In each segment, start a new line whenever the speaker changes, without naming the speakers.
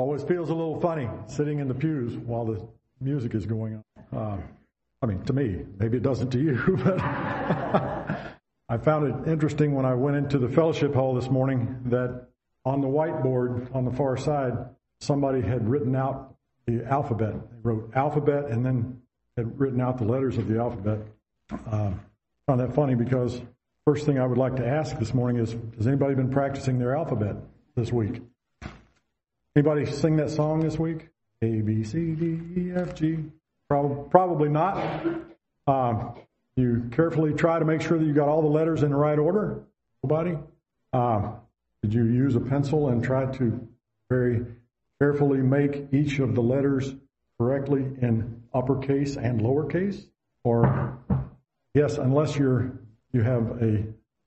Always feels a little funny sitting in the pews while the music is going on. Uh, I mean, to me, maybe it doesn't to you, but I found it interesting when I went into the fellowship hall this morning that on the whiteboard on the far side, somebody had written out the alphabet. They wrote alphabet and then had written out the letters of the alphabet. Uh, found that funny because first thing I would like to ask this morning is, has anybody been practicing their alphabet this week? Anybody sing that song this week? A, B, C, D, E, F, G. Probably, probably not. Um, you carefully try to make sure that you got all the letters in the right order. Nobody? Um, did you use a pencil and try to very carefully make each of the letters correctly in uppercase and lowercase? Or, yes, unless you're, you have a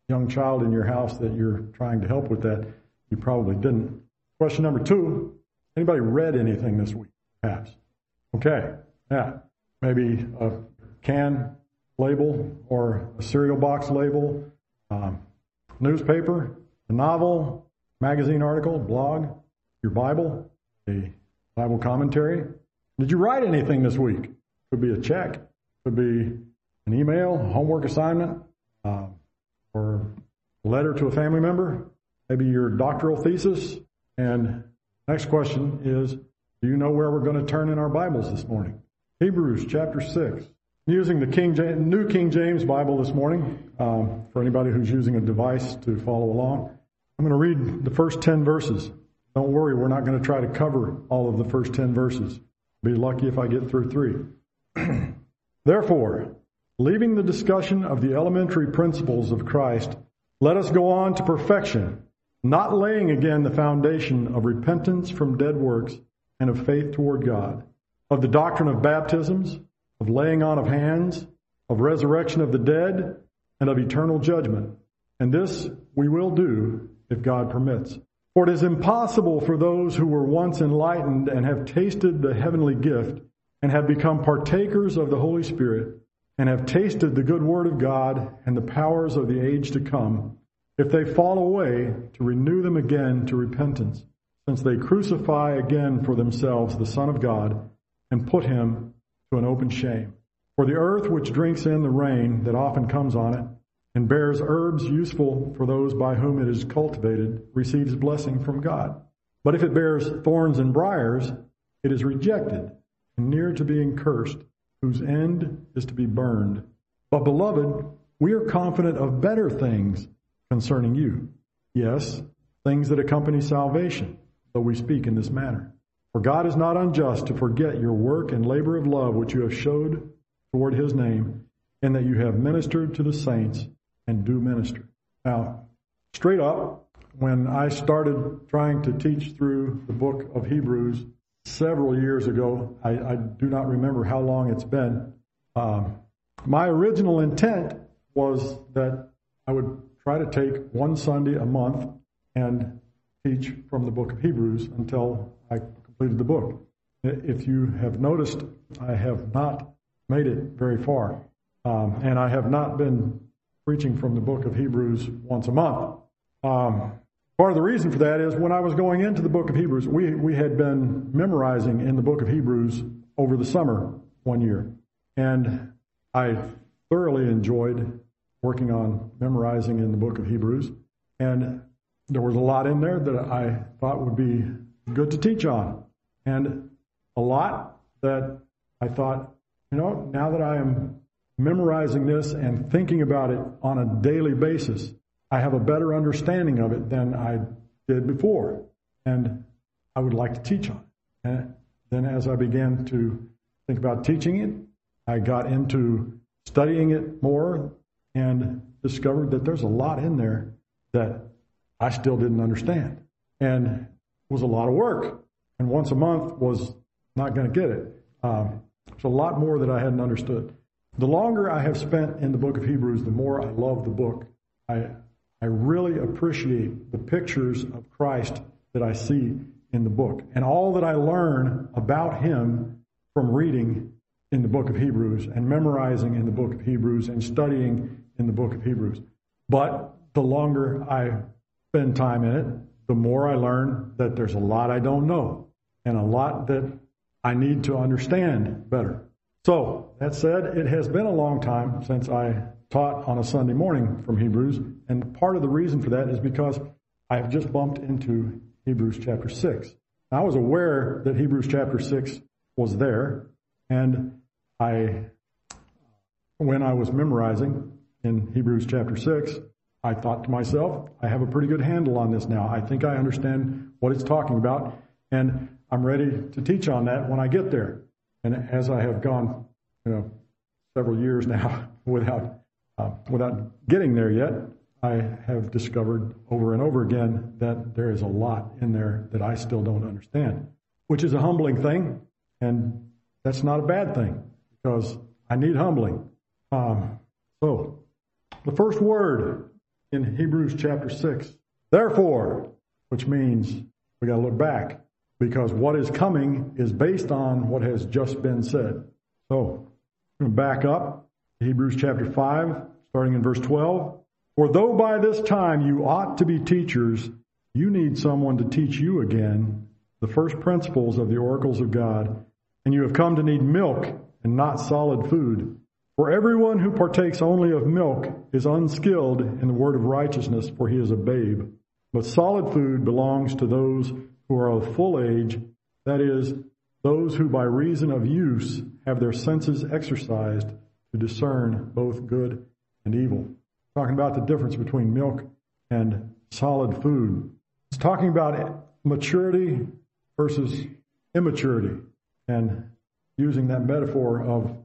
young child in your house that you're trying to help with that, you probably didn't. Question number two, anybody read anything this week? Perhaps. Okay, yeah. Maybe a can label or a cereal box label, um, newspaper, a novel, magazine article, blog, your Bible, a Bible commentary. Did you write anything this week? Could be a check, could be an email, homework assignment, uh, or a letter to a family member, maybe your doctoral thesis. And next question is, do you know where we're going to turn in our Bibles this morning? Hebrews chapter 6. Using the King James, New King James Bible this morning, um, for anybody who's using a device to follow along. I'm going to read the first 10 verses. Don't worry, we're not going to try to cover all of the first 10 verses. Be lucky if I get through three. Therefore, leaving the discussion of the elementary principles of Christ, let us go on to perfection, not laying again the foundation of repentance from dead works and of faith toward God, of the doctrine of baptisms, of laying on of hands, of resurrection of the dead, and of eternal judgment. And this we will do if God permits. For it is impossible for those who were once enlightened and have tasted the heavenly gift and have become partakers of the Holy Spirit and have tasted the good word of God and the powers of the age to come, if they fall away, to renew them again to repentance, since they crucify again for themselves the Son of God and put him to an open shame. For the earth which drinks in the rain that often comes on it, and bears herbs useful for those by whom it is cultivated, receives blessing from God. But if it bears thorns and briers, it is rejected and near to being cursed, whose end is to be burned. But beloved, we are confident of better things concerning you. Yes, things that accompany salvation, though we speak in this manner. For God is not unjust to forget your work and labor of love which you have showed toward his name, and that you have ministered to the saints and do minister. Now, straight up, when I started trying to teach through the book of Hebrews several years ago, I, I do not remember how long it's been. Um, my original intent was that I would try to take one Sunday a month and teach from the book of Hebrews until I completed the book. If you have noticed, I have not made it very far. Um, and I have not been preaching from the book of Hebrews once a month. Um, part of the reason for that is when I was going into the book of Hebrews, we, we had been memorizing in the book of Hebrews over the summer one year. And I thoroughly enjoyed working on memorizing in the book of Hebrews. And there was a lot in there that I thought would be good to teach on. And a lot that I thought, you know, now that I am memorizing this and thinking about it on a daily basis, I have a better understanding of it than I did before. And I would like to teach on it. And then as I began to think about teaching it, I got into studying it more and discovered that there's a lot in there that I still didn't understand. And it was a lot of work. And once a month was not going to get it. Um, it's a lot more that I hadn't understood. The longer I have spent in the book of Hebrews, the more I love the book. I, I really appreciate the pictures of Christ that I see in the book and all that I learn about him from reading in the book of Hebrews and memorizing in the book of Hebrews and studying in the book of Hebrews. But the longer I spend time in it, the more I learn that there's a lot I don't know. and a lot that I need to understand better. So, that said, it has been a long time since I taught on a Sunday morning from Hebrews, and part of the reason for that is because I have just bumped into Hebrews chapter 6. I was aware that Hebrews chapter 6 was there, and I, when I was memorizing in Hebrews chapter 6, I thought to myself, I have a pretty good handle on this now. I think I understand what it's talking about, and I'm ready to teach on that when I get there. And as I have gone, you know, several years now without uh, without getting there yet, I have discovered over and over again that there is a lot in there that I still don't understand, which is a humbling thing, and that's not a bad thing because I need humbling. Um, so, the first word in Hebrews chapter 6, therefore, which means we got to look back because what is coming is based on what has just been said. So, I'm going to back up Hebrews chapter 5, starting in verse 12. For though by this time you ought to be teachers, you need someone to teach you again the first principles of the oracles of God, and you have come to need milk and not solid food. For everyone who partakes only of milk is unskilled in the word of righteousness, for he is a babe. But solid food belongs to those who are of full age, that is, those who by reason of use have their senses exercised to discern both good and evil. Talking about the difference between milk and solid food. It's talking about maturity versus immaturity and using that metaphor of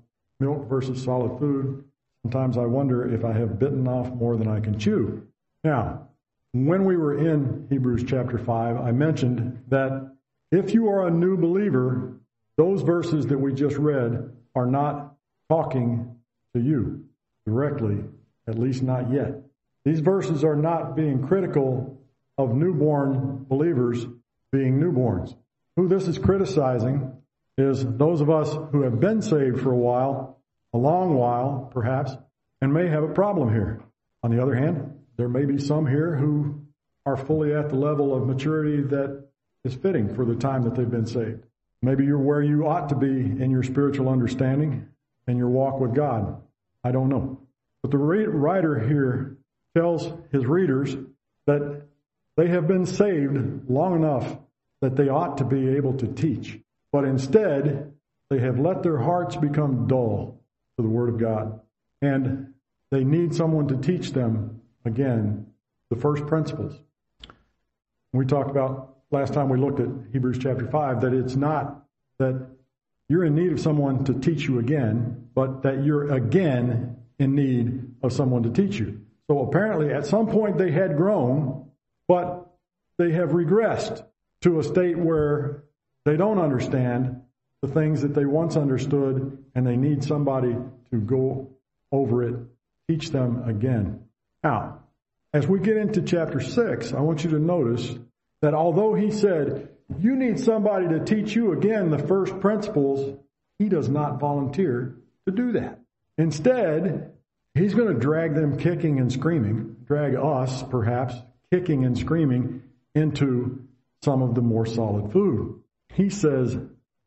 milk versus solid food. Sometimes I wonder if I have bitten off more than I can chew. Now, when we were in Hebrews chapter 5, I mentioned that if you are a new believer, those verses that we just read are not talking to you directly, at least not yet. These verses are not being critical of newborn believers being newborns. Who this is criticizing is those of us who have been saved for a while, a long while perhaps, and may have a problem here. On the other hand, there may be some here who are fully at the level of maturity that is fitting for the time that they've been saved. Maybe you're where you ought to be in your spiritual understanding and your walk with God. I don't know. But the writer here tells his readers that they have been saved long enough that they ought to be able to teach. But instead, they have let their hearts become dull to the Word of God. And they need someone to teach them, again, the first principles. We talked about last time we looked at Hebrews chapter 5 that it's not that you're in need of someone to teach you again, but that you're again in need of someone to teach you. So apparently at some point they had grown, but they have regressed to a state where they don't understand the things that they once understood and they need somebody to go over it, teach them again. Now, as we get into chapter 6, I want you to notice that although he said, you need somebody to teach you again the first principles, he does not volunteer to do that. Instead, he's going to drag them kicking and screaming, drag us perhaps kicking and screaming into some of the more solid food. He says,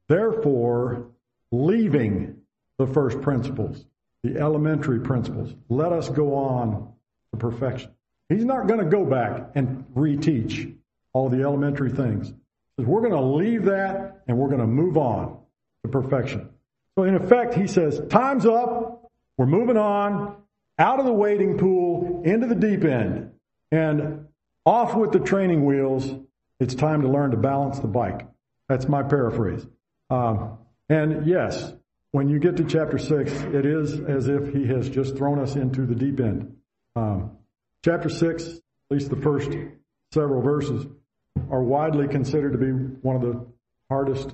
therefore, leaving the first principles, the elementary principles, let us go on to perfection. He's not going to go back and reteach all the elementary things. We're going to leave that and we're going to move on to perfection. So in effect, he says, time's up. We're moving on out of the wading pool into the deep end and off with the training wheels. It's time to learn to balance the bike. That's my paraphrase. Um, and yes, when you get to chapter six, it is as if he has just thrown us into the deep end. Um, chapter six, at least the first several verses, are widely considered to be one of the hardest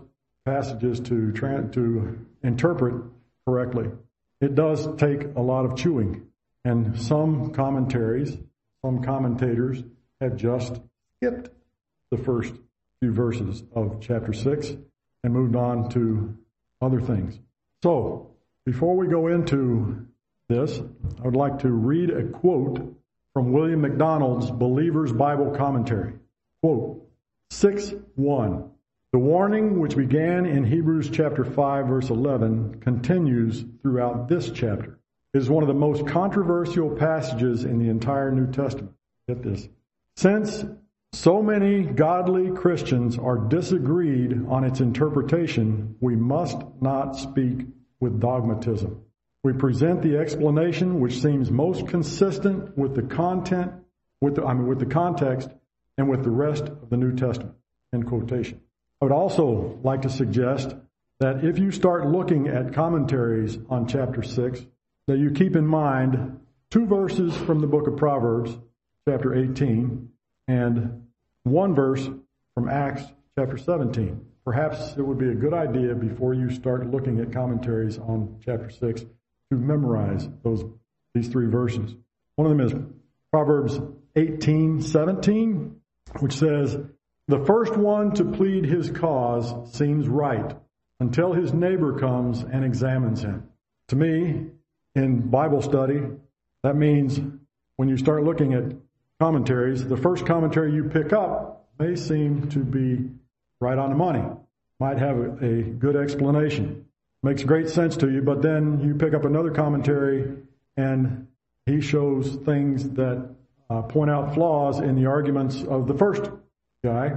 passages to tra- to interpret correctly. It does take a lot of chewing, and some commentaries, some commentators have just skipped the first few verses of chapter six and moved on to other things. So, before we go into this, I would like to read a quote from William MacDonald's Believer's Bible Commentary. Quote, 6 1. The warning which began in Hebrews chapter 5 verse 11 continues throughout this chapter. It is one of the most controversial passages in the entire New Testament. Get this. Since so many godly Christians are disagreed on its interpretation, we must not speak with dogmatism. We present the explanation which seems most consistent with the content, with the, I mean, with the context and with the rest of the New Testament. End quotation. I would also like to suggest that if you start looking at commentaries on chapter 6, that you keep in mind two verses from the book of Proverbs, chapter 18, and one verse from Acts chapter 17. Perhaps it would be a good idea before you start looking at commentaries on chapter 6 to memorize those these three verses. One of them is Proverbs 18, 17, which says, The first one to plead his cause seems right until his neighbor comes and examines him. To me, in Bible study, that means when you start looking at commentaries, the first commentary you pick up may seem to be right on the money, might have a, good explanation, makes great sense to you, but then you pick up another commentary and he shows things that uh, point out flaws in the arguments of the first guy,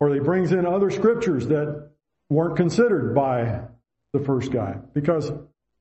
or he brings in other scriptures that weren't considered by the first guy, because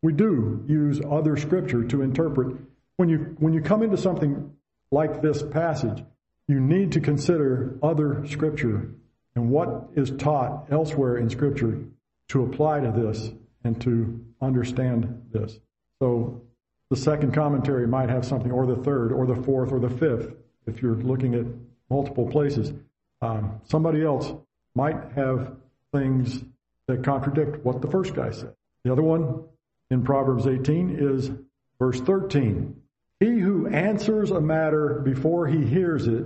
we do use other scripture to interpret. When you when you come into something like this passage, you need to consider other scripture and what is taught elsewhere in scripture to apply to this and to understand this. So the second commentary might have something, or the third, or the fourth, or the fifth, if you're looking at multiple places. Um, somebody else might have things that contradict what the first guy said. The other one in Proverbs 18 is verse 13. He who answers a matter before he hears it,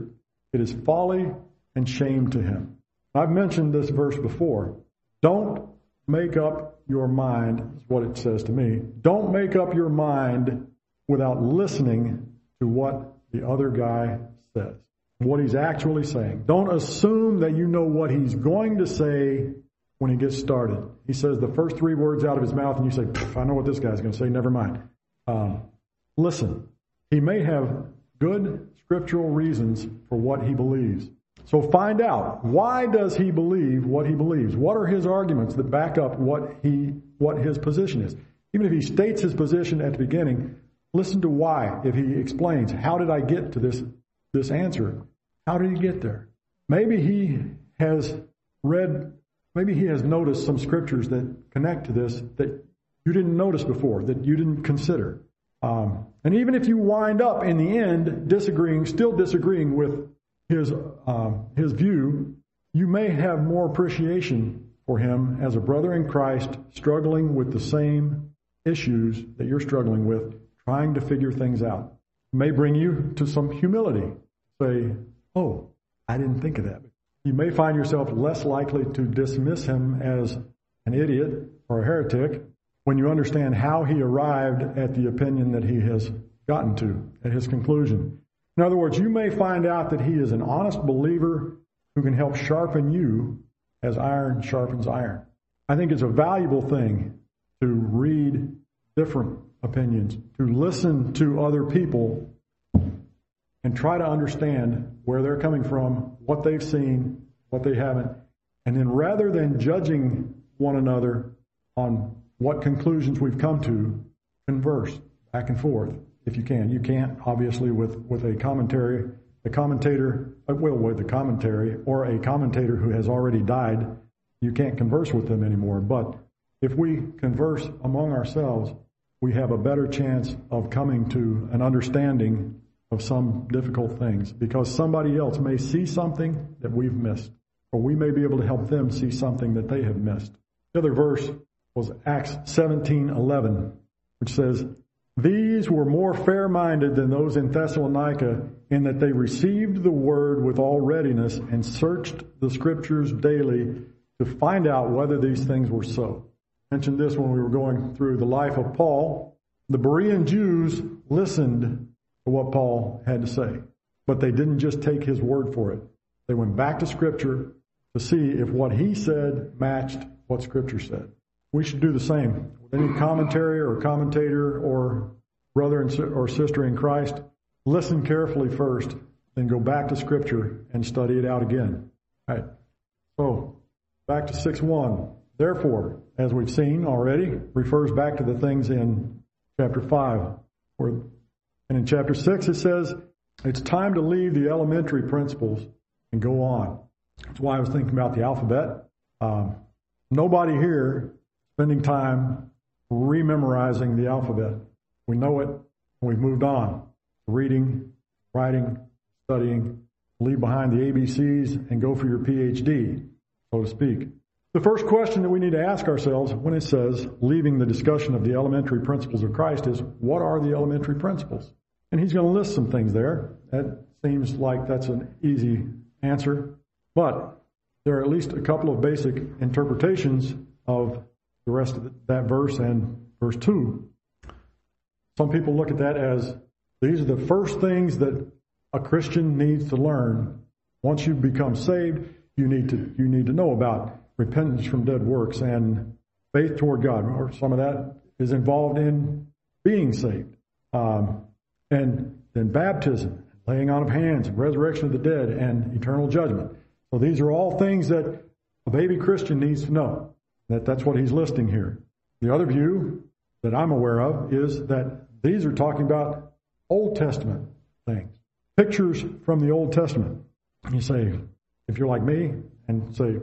it is folly and shame to him. I've mentioned this verse before. Don't make up your mind, is what it says to me. Don't make up your mind without listening to what the other guy says, what he's actually saying. Don't assume that you know what he's going to say when he gets started. He says the first three words out of his mouth, and you say, I know what this guy's going to say, never mind. Um, listen. He may have good scriptural reasons for what he believes. So find out why does he believe what he believes? What are his arguments that back up what he what his position is? Even if he states his position at the beginning, listen to why. If he explains, how did I get to this this answer? How did he get there? Maybe he has read maybe he has noticed some scriptures that connect to this that you didn't notice before, that you didn't consider. Um, and even if you wind up in the end disagreeing, still disagreeing with his um, his view, you may have more appreciation for him as a brother in Christ, struggling with the same issues that you're struggling with, trying to figure things out. It may bring you to some humility. Say, "Oh, I didn't think of that." You may find yourself less likely to dismiss him as an idiot or a heretic when you understand how he arrived at the opinion that he has gotten to, at his conclusion. In other words, you may find out that he is an honest believer who can help sharpen you as iron sharpens iron. I think it's a valuable thing to read different opinions, to listen to other people and try to understand where they're coming from, what they've seen, what they haven't. And then rather than judging one another on what conclusions we've come to, converse back and forth if you can. You can't, obviously, with, with a commentary, a commentator, uh, well, with a commentary or a commentator who has already died, you can't converse with them anymore. But if we converse among ourselves, we have a better chance of coming to an understanding of some difficult things because somebody else may see something that we've missed, or we may be able to help them see something that they have missed. The other verse was Acts 17:11, which says, "These were more fair-minded than those in Thessalonica in that they received the word with all readiness and searched the scriptures daily to find out whether these things were so." I mentioned this when we were going through the life of Paul. The Berean Jews listened to what Paul had to say, but they didn't just take his word for it. They went back to scripture to see if what he said matched what Scripture said. We should do the same. Any commentary or commentator or brother or sister in Christ, listen carefully first, then go back to Scripture and study it out again. All right. So, back to 6 1. Therefore, as we've seen already, refers back to the things in chapter 5. Where, and in chapter 6 it says, it's time to leave the elementary principles and go on. That's why I was thinking about the alphabet. Um, nobody here spending time rememorizing the alphabet. We know it, and we've moved on. Reading, writing, studying, leave behind the ABCs and go for your PhD, so to speak. The first question that we need to ask ourselves when it says leaving the discussion of the elementary principles of Christ is what are the elementary principles? And he's going to list some things there. That seems like that's an easy answer. But there are at least a couple of basic interpretations of the rest of that verse and verse 2. Some people look at that as these are the first things that a Christian needs to learn. Once you become saved, you need to you need to know about repentance from dead works and faith toward God. Or some of that is involved in being saved. Um, and then baptism, laying on of hands, resurrection of the dead, and eternal judgment. So these are all things that a baby Christian needs to know. That that's what he's listing here. The other view that I'm aware of is that these are talking about Old Testament things, pictures from the Old Testament. You say, if you're like me and say,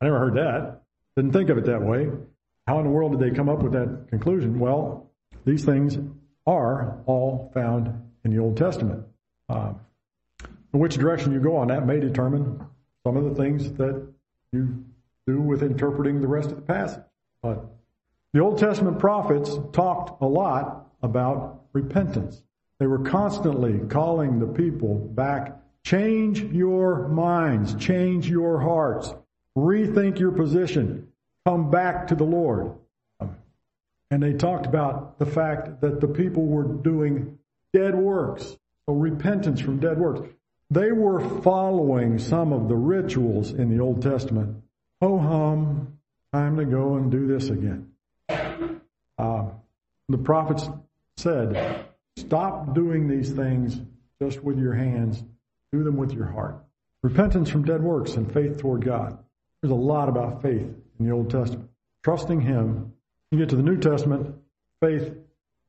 I never heard that, didn't think of it that way. How in the world did they come up with that conclusion? Well, these things are all found in the Old Testament. Uh, which direction you go on that may determine some of the things that you do with interpreting the rest of the passage. But the Old Testament prophets talked a lot about repentance. They were constantly calling the people back, change your minds, change your hearts, rethink your position, come back to the Lord. And they talked about the fact that the people were doing dead works, so repentance from dead works. They were following some of the rituals in the Old Testament. Ho hum, time to go and do this again. Uh, the prophets said, stop doing these things just with your hands, do them with your heart. Repentance from dead works and faith toward God. There's a lot about faith in the Old Testament. Trusting Him you get to the New Testament, faith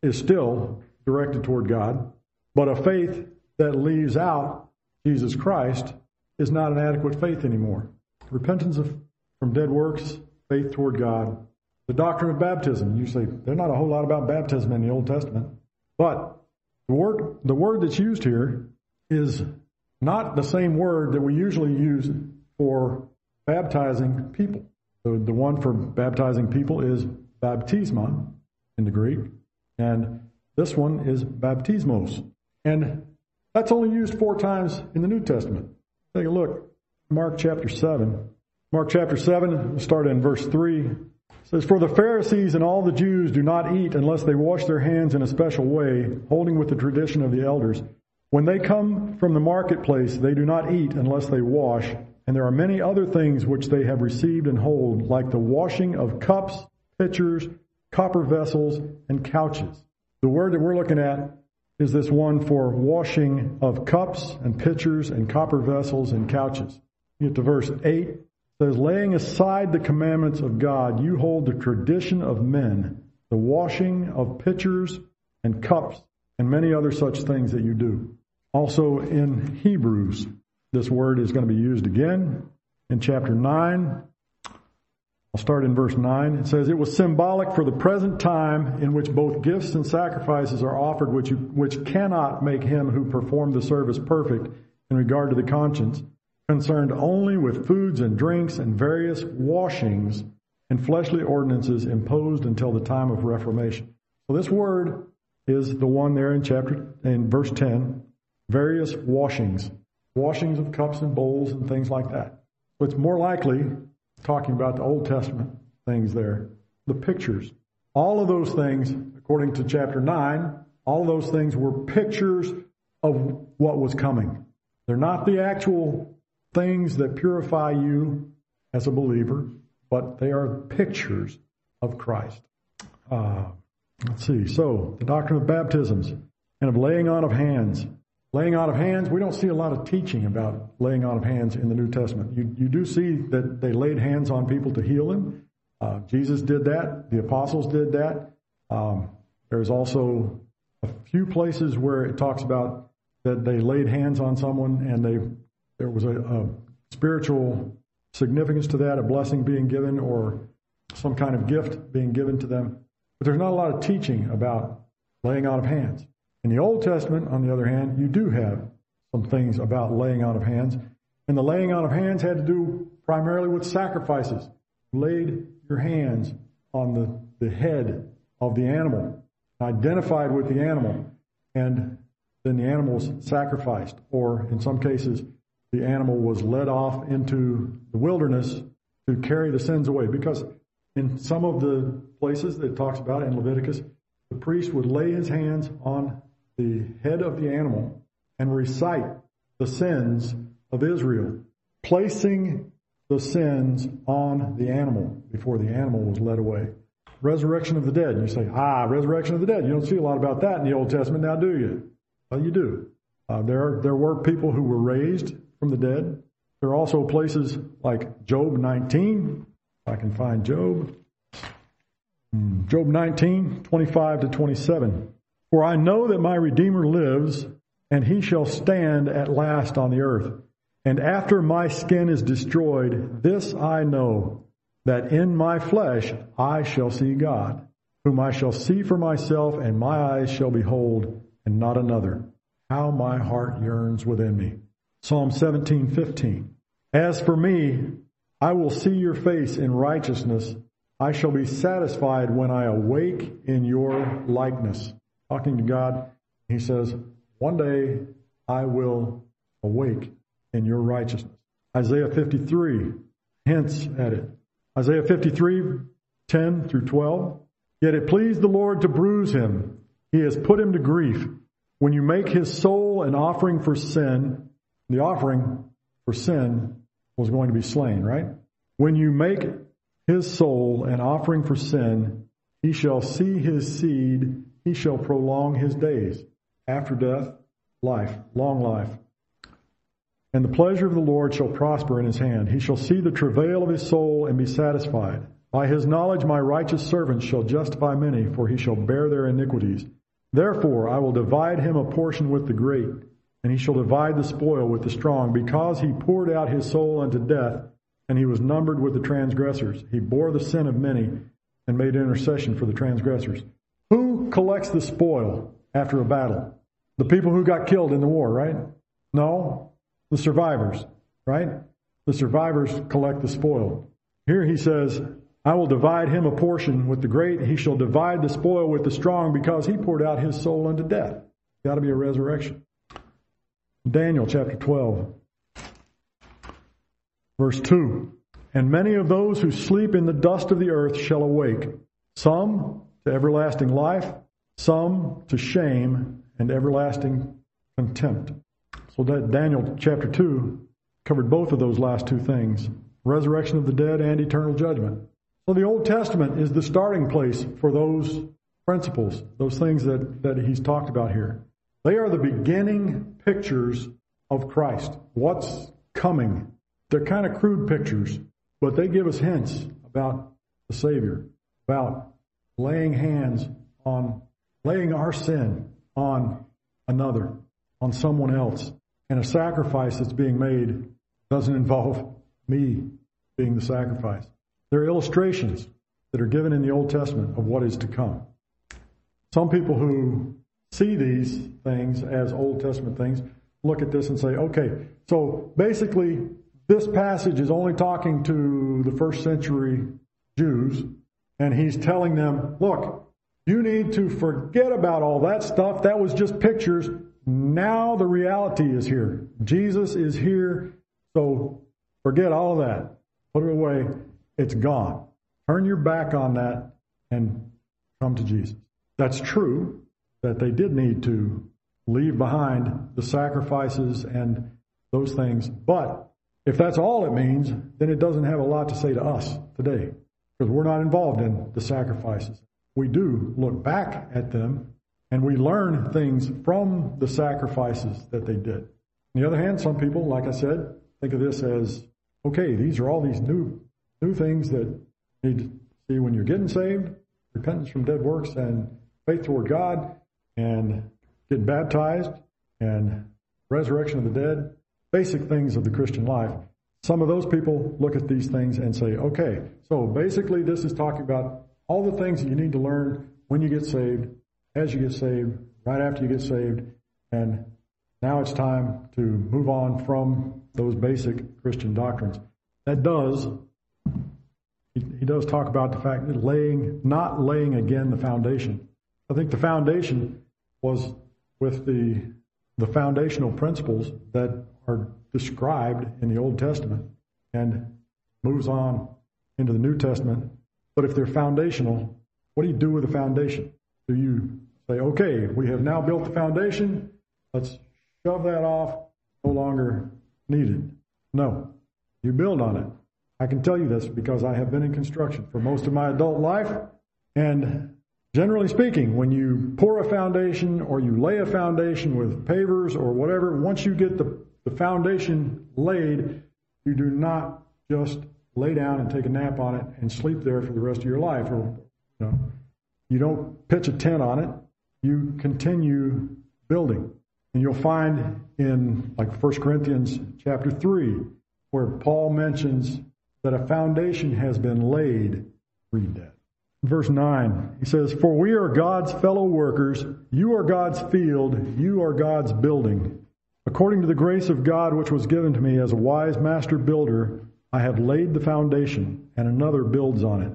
is still directed toward God, but a faith that leaves out Jesus Christ is not an adequate faith anymore. Repentance of, from dead works, faith toward God. The doctrine of baptism, you say, there's not a whole lot about baptism in the Old Testament. But the word, the word that's used here is not the same word that we usually use for baptizing people. The, the one for baptizing people is baptisma in the Greek, and this one is baptismos. And that's only used four times in the New Testament. Take a look. Mark chapter 7. Mark chapter 7, start in verse 3. says, For the Pharisees and all the Jews do not eat unless they wash their hands in a special way, holding with the tradition of the elders. When they come from the marketplace, they do not eat unless they wash, and there are many other things which they have received and hold, like the washing of cups pitchers, copper vessels, and couches. The word that we're looking at is this one for washing of cups and pitchers and copper vessels and couches. You get to verse 8. Says, laying aside the commandments of God, you hold the tradition of men, the washing of pitchers and cups, and many other such things that you do. Also in Hebrews, this word is going to be used again in chapter 9 I'll start in verse 9. It says, It was symbolic for the present time in which both gifts and sacrifices are offered, which, you, which cannot make him who performed the service perfect in regard to the conscience, concerned only with foods and drinks and various washings and fleshly ordinances imposed until the time of Reformation. So this word is the one there in chapter, in verse 10, various washings, washings of cups and bowls and things like that. So it's more likely talking about the Old Testament things there, the pictures. All of those things, according to chapter 9, all those things were pictures of what was coming. They're not the actual things that purify you as a believer, but they are pictures of Christ. Uh, let's see. So, the doctrine of baptisms and of laying on of hands. Laying on of hands, we don't see a lot of teaching about laying on of hands in the New Testament. You, you do see that they laid hands on people to heal them. Uh, Jesus did that. The apostles did that. Um, there's also a few places where it talks about that they laid hands on someone and they there was a, a spiritual significance to that, a blessing being given or some kind of gift being given to them. But there's not a lot of teaching about laying out of hands. In the Old Testament, on the other hand, you do have some things about laying out of hands. And the laying out of hands had to do primarily with sacrifices. You laid your hands on the, the head of the animal, identified with the animal, and then the animal was sacrificed. Or in some cases, the animal was led off into the wilderness to carry the sins away. Because in some of the places that it talks about in Leviticus, the priest would lay his hands on the head of the animal and recite the sins of Israel, placing the sins on the animal before the animal was led away. Resurrection of the dead. And You say, ah, resurrection of the dead. You don't see a lot about that in the Old Testament now, do you? Well, you do. Uh, there, there were people who were raised from the dead. There are also places like Job 19. If I can find Job. Hmm, Job 19, 25 to 27. For I know that my Redeemer lives, and he shall stand at last on the earth. And after my skin is destroyed, this I know, that in my flesh I shall see God, whom I shall see for myself, and my eyes shall behold, and not another. How my heart yearns within me. Psalm 17:15. As for me, I will see your face in righteousness. I shall be satisfied when I awake in your likeness. Talking to God, he says, One day I will awake in your righteousness. Isaiah 53 hints at it. Isaiah 53, 10 through 12. Yet it pleased the Lord to bruise him. He has put him to grief. When you make his soul an offering for sin, the offering for sin was going to be slain, right? When you make his soul an offering for sin, he shall see his seed, he shall prolong his days. After death, life, long life. And the pleasure of the Lord shall prosper in his hand. He shall see the travail of his soul and be satisfied. By his knowledge my righteous servant shall justify many, for he shall bear their iniquities. Therefore I will divide him a portion with the great and he shall divide the spoil with the strong, because he poured out his soul unto death, and he was numbered with the transgressors. He bore the sin of many and made intercession for the transgressors. Who collects the spoil after a battle? The people who got killed in the war, right? No, the survivors, right? The survivors collect the spoil. Here he says, I will divide him a portion with the great. He shall divide the spoil with the strong because he poured out his soul unto death. Got to be a resurrection. Daniel chapter 12, verse 2. And many of those who sleep in the dust of the earth shall awake, some to everlasting life, some to shame and everlasting contempt. So that Daniel chapter 2 covered both of those last two things resurrection of the dead and eternal judgment. So the Old Testament is the starting place for those principles, those things that, that he's talked about here. They are the beginning pictures of Christ. What's coming? They're kind of crude pictures, but they give us hints about the Savior, about laying hands on, laying our sin on another, on someone else. And a sacrifice that's being made doesn't involve me being the sacrifice. There are illustrations that are given in the Old Testament of what is to come. Some people who see these things as Old Testament things, look at this and say, okay, so basically this passage is only talking to the first century Jews, and he's telling them, look, you need to forget about all that stuff. That was just pictures. Now the reality is here. Jesus is here. So forget all that. Put it away. It's gone. Turn your back on that and come to Jesus. That's true that they did need to leave behind the sacrifices and those things, but If that's all it means, then it doesn't have a lot to say to us today because we're not involved in the sacrifices. We do look back at them and we learn things from the sacrifices that they did. On the other hand, some people, like I said, think of this as okay, these are all these new new things that you need to see when you're getting saved, repentance from dead works and faith toward God, and getting baptized and resurrection of the dead, basic things of the Christian life. Some of those people look at these things and say, okay, so basically this is talking about all the things that you need to learn when you get saved, as you get saved, right after you get saved, and now it's time to move on from those basic Christian doctrines. That does, he, he does talk about the fact that laying, not laying again the foundation. I think the foundation was with the, the foundational principles that are described in the Old Testament and moves on into the New Testament. But if they're foundational, what do you do with the foundation? Do you say, okay, we have now built the foundation, let's shove that off, no longer needed? No. You build on it. I can tell you this because I have been in construction for most of my adult life, and Generally speaking, when you pour a foundation or you lay a foundation with pavers or whatever, once you get the, the foundation laid, you do not just lay down and take a nap on it and sleep there for the rest of your life. Or you, know, you don't pitch a tent on it. You continue building. And you'll find in like 1 Corinthians chapter 3, where Paul mentions that a foundation has been laid, read that verse 9. He says, For we are God's fellow workers. You are God's field. You are God's building. According to the grace of God which was given to me as a wise master builder, I have laid the foundation, and another builds on it.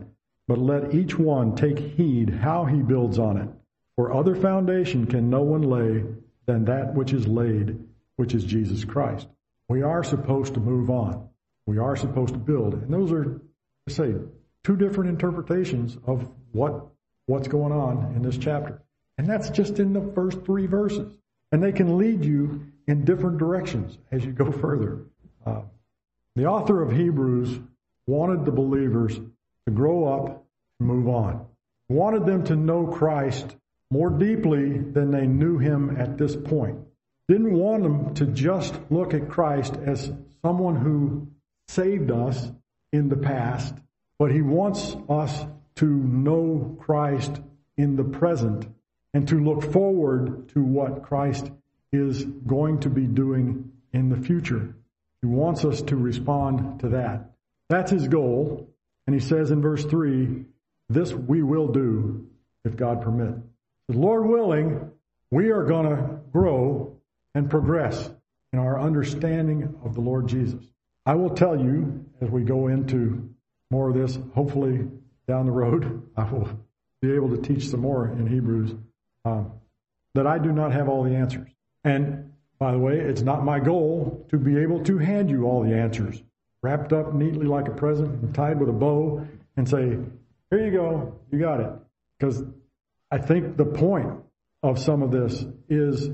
But let each one take heed how he builds on it. For other foundation can no one lay than that which is laid, which is Jesus Christ. We are supposed to move on. We are supposed to build. And those are, say, two different interpretations of what what's going on in this chapter. And that's just in the first three verses. And they can lead you in different directions as you go further. Uh, the author of Hebrews wanted the believers to grow up and move on. Wanted them to know Christ more deeply than they knew him at this point. Didn't want them to just look at Christ as someone who saved us in the past but he wants us to know Christ in the present and to look forward to what Christ is going to be doing in the future. He wants us to respond to that. That's his goal. And he says in verse 3, this we will do if God permit. Lord willing, we are going to grow and progress in our understanding of the Lord Jesus. I will tell you as we go into more of this. Hopefully, down the road, I will be able to teach some more in Hebrews. Um, that I do not have all the answers. And by the way, it's not my goal to be able to hand you all the answers, wrapped up neatly like a present and tied with a bow, and say, here you go, you got it. Because I think the point of some of this is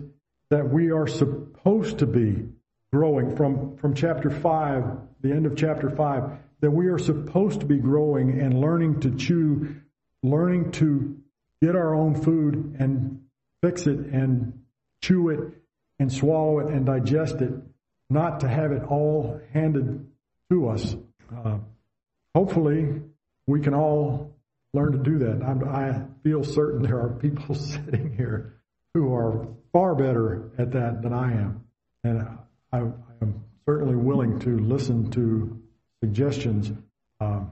that we are supposed to be growing from, from chapter 5, the end of chapter 5 that we are supposed to be growing and learning to chew, learning to get our own food and fix it and chew it and swallow it and digest it, not to have it all handed to us. Uh, hopefully, we can all learn to do that. I'm, i feel certain there are people sitting here who are far better at that than I am. And I, I am certainly willing to listen to suggestions um,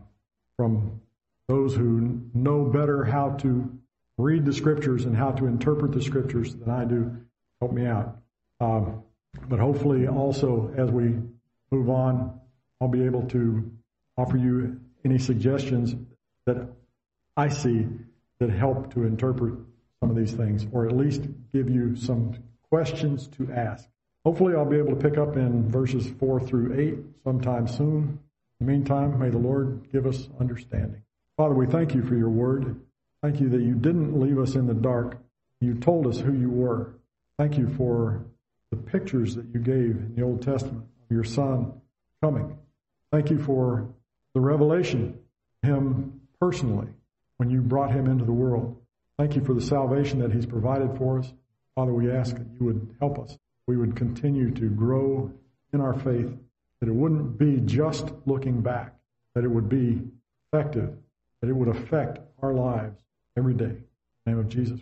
from those who know better how to read the scriptures and how to interpret the scriptures than I do. Help me out. Um, but hopefully, also as we move on, I'll be able to offer you any suggestions that I see that help to interpret some of these things, or at least give you some questions to ask. Hopefully, I'll be able to pick up in verses 4 through 8 sometime soon. In the meantime, may the Lord give us understanding. Father, we thank you for your word. Thank you that you didn't leave us in the dark. You told us who you were. Thank you for the pictures that you gave in the Old Testament of your Son coming. Thank you for the revelation, him personally, when you brought him into the world. Thank you for the salvation that he's provided for us. Father, we ask that you would help us. We would continue to grow in our faith, that it wouldn't be just looking back, that it would be effective, that it would affect our lives every day. In the name of Jesus.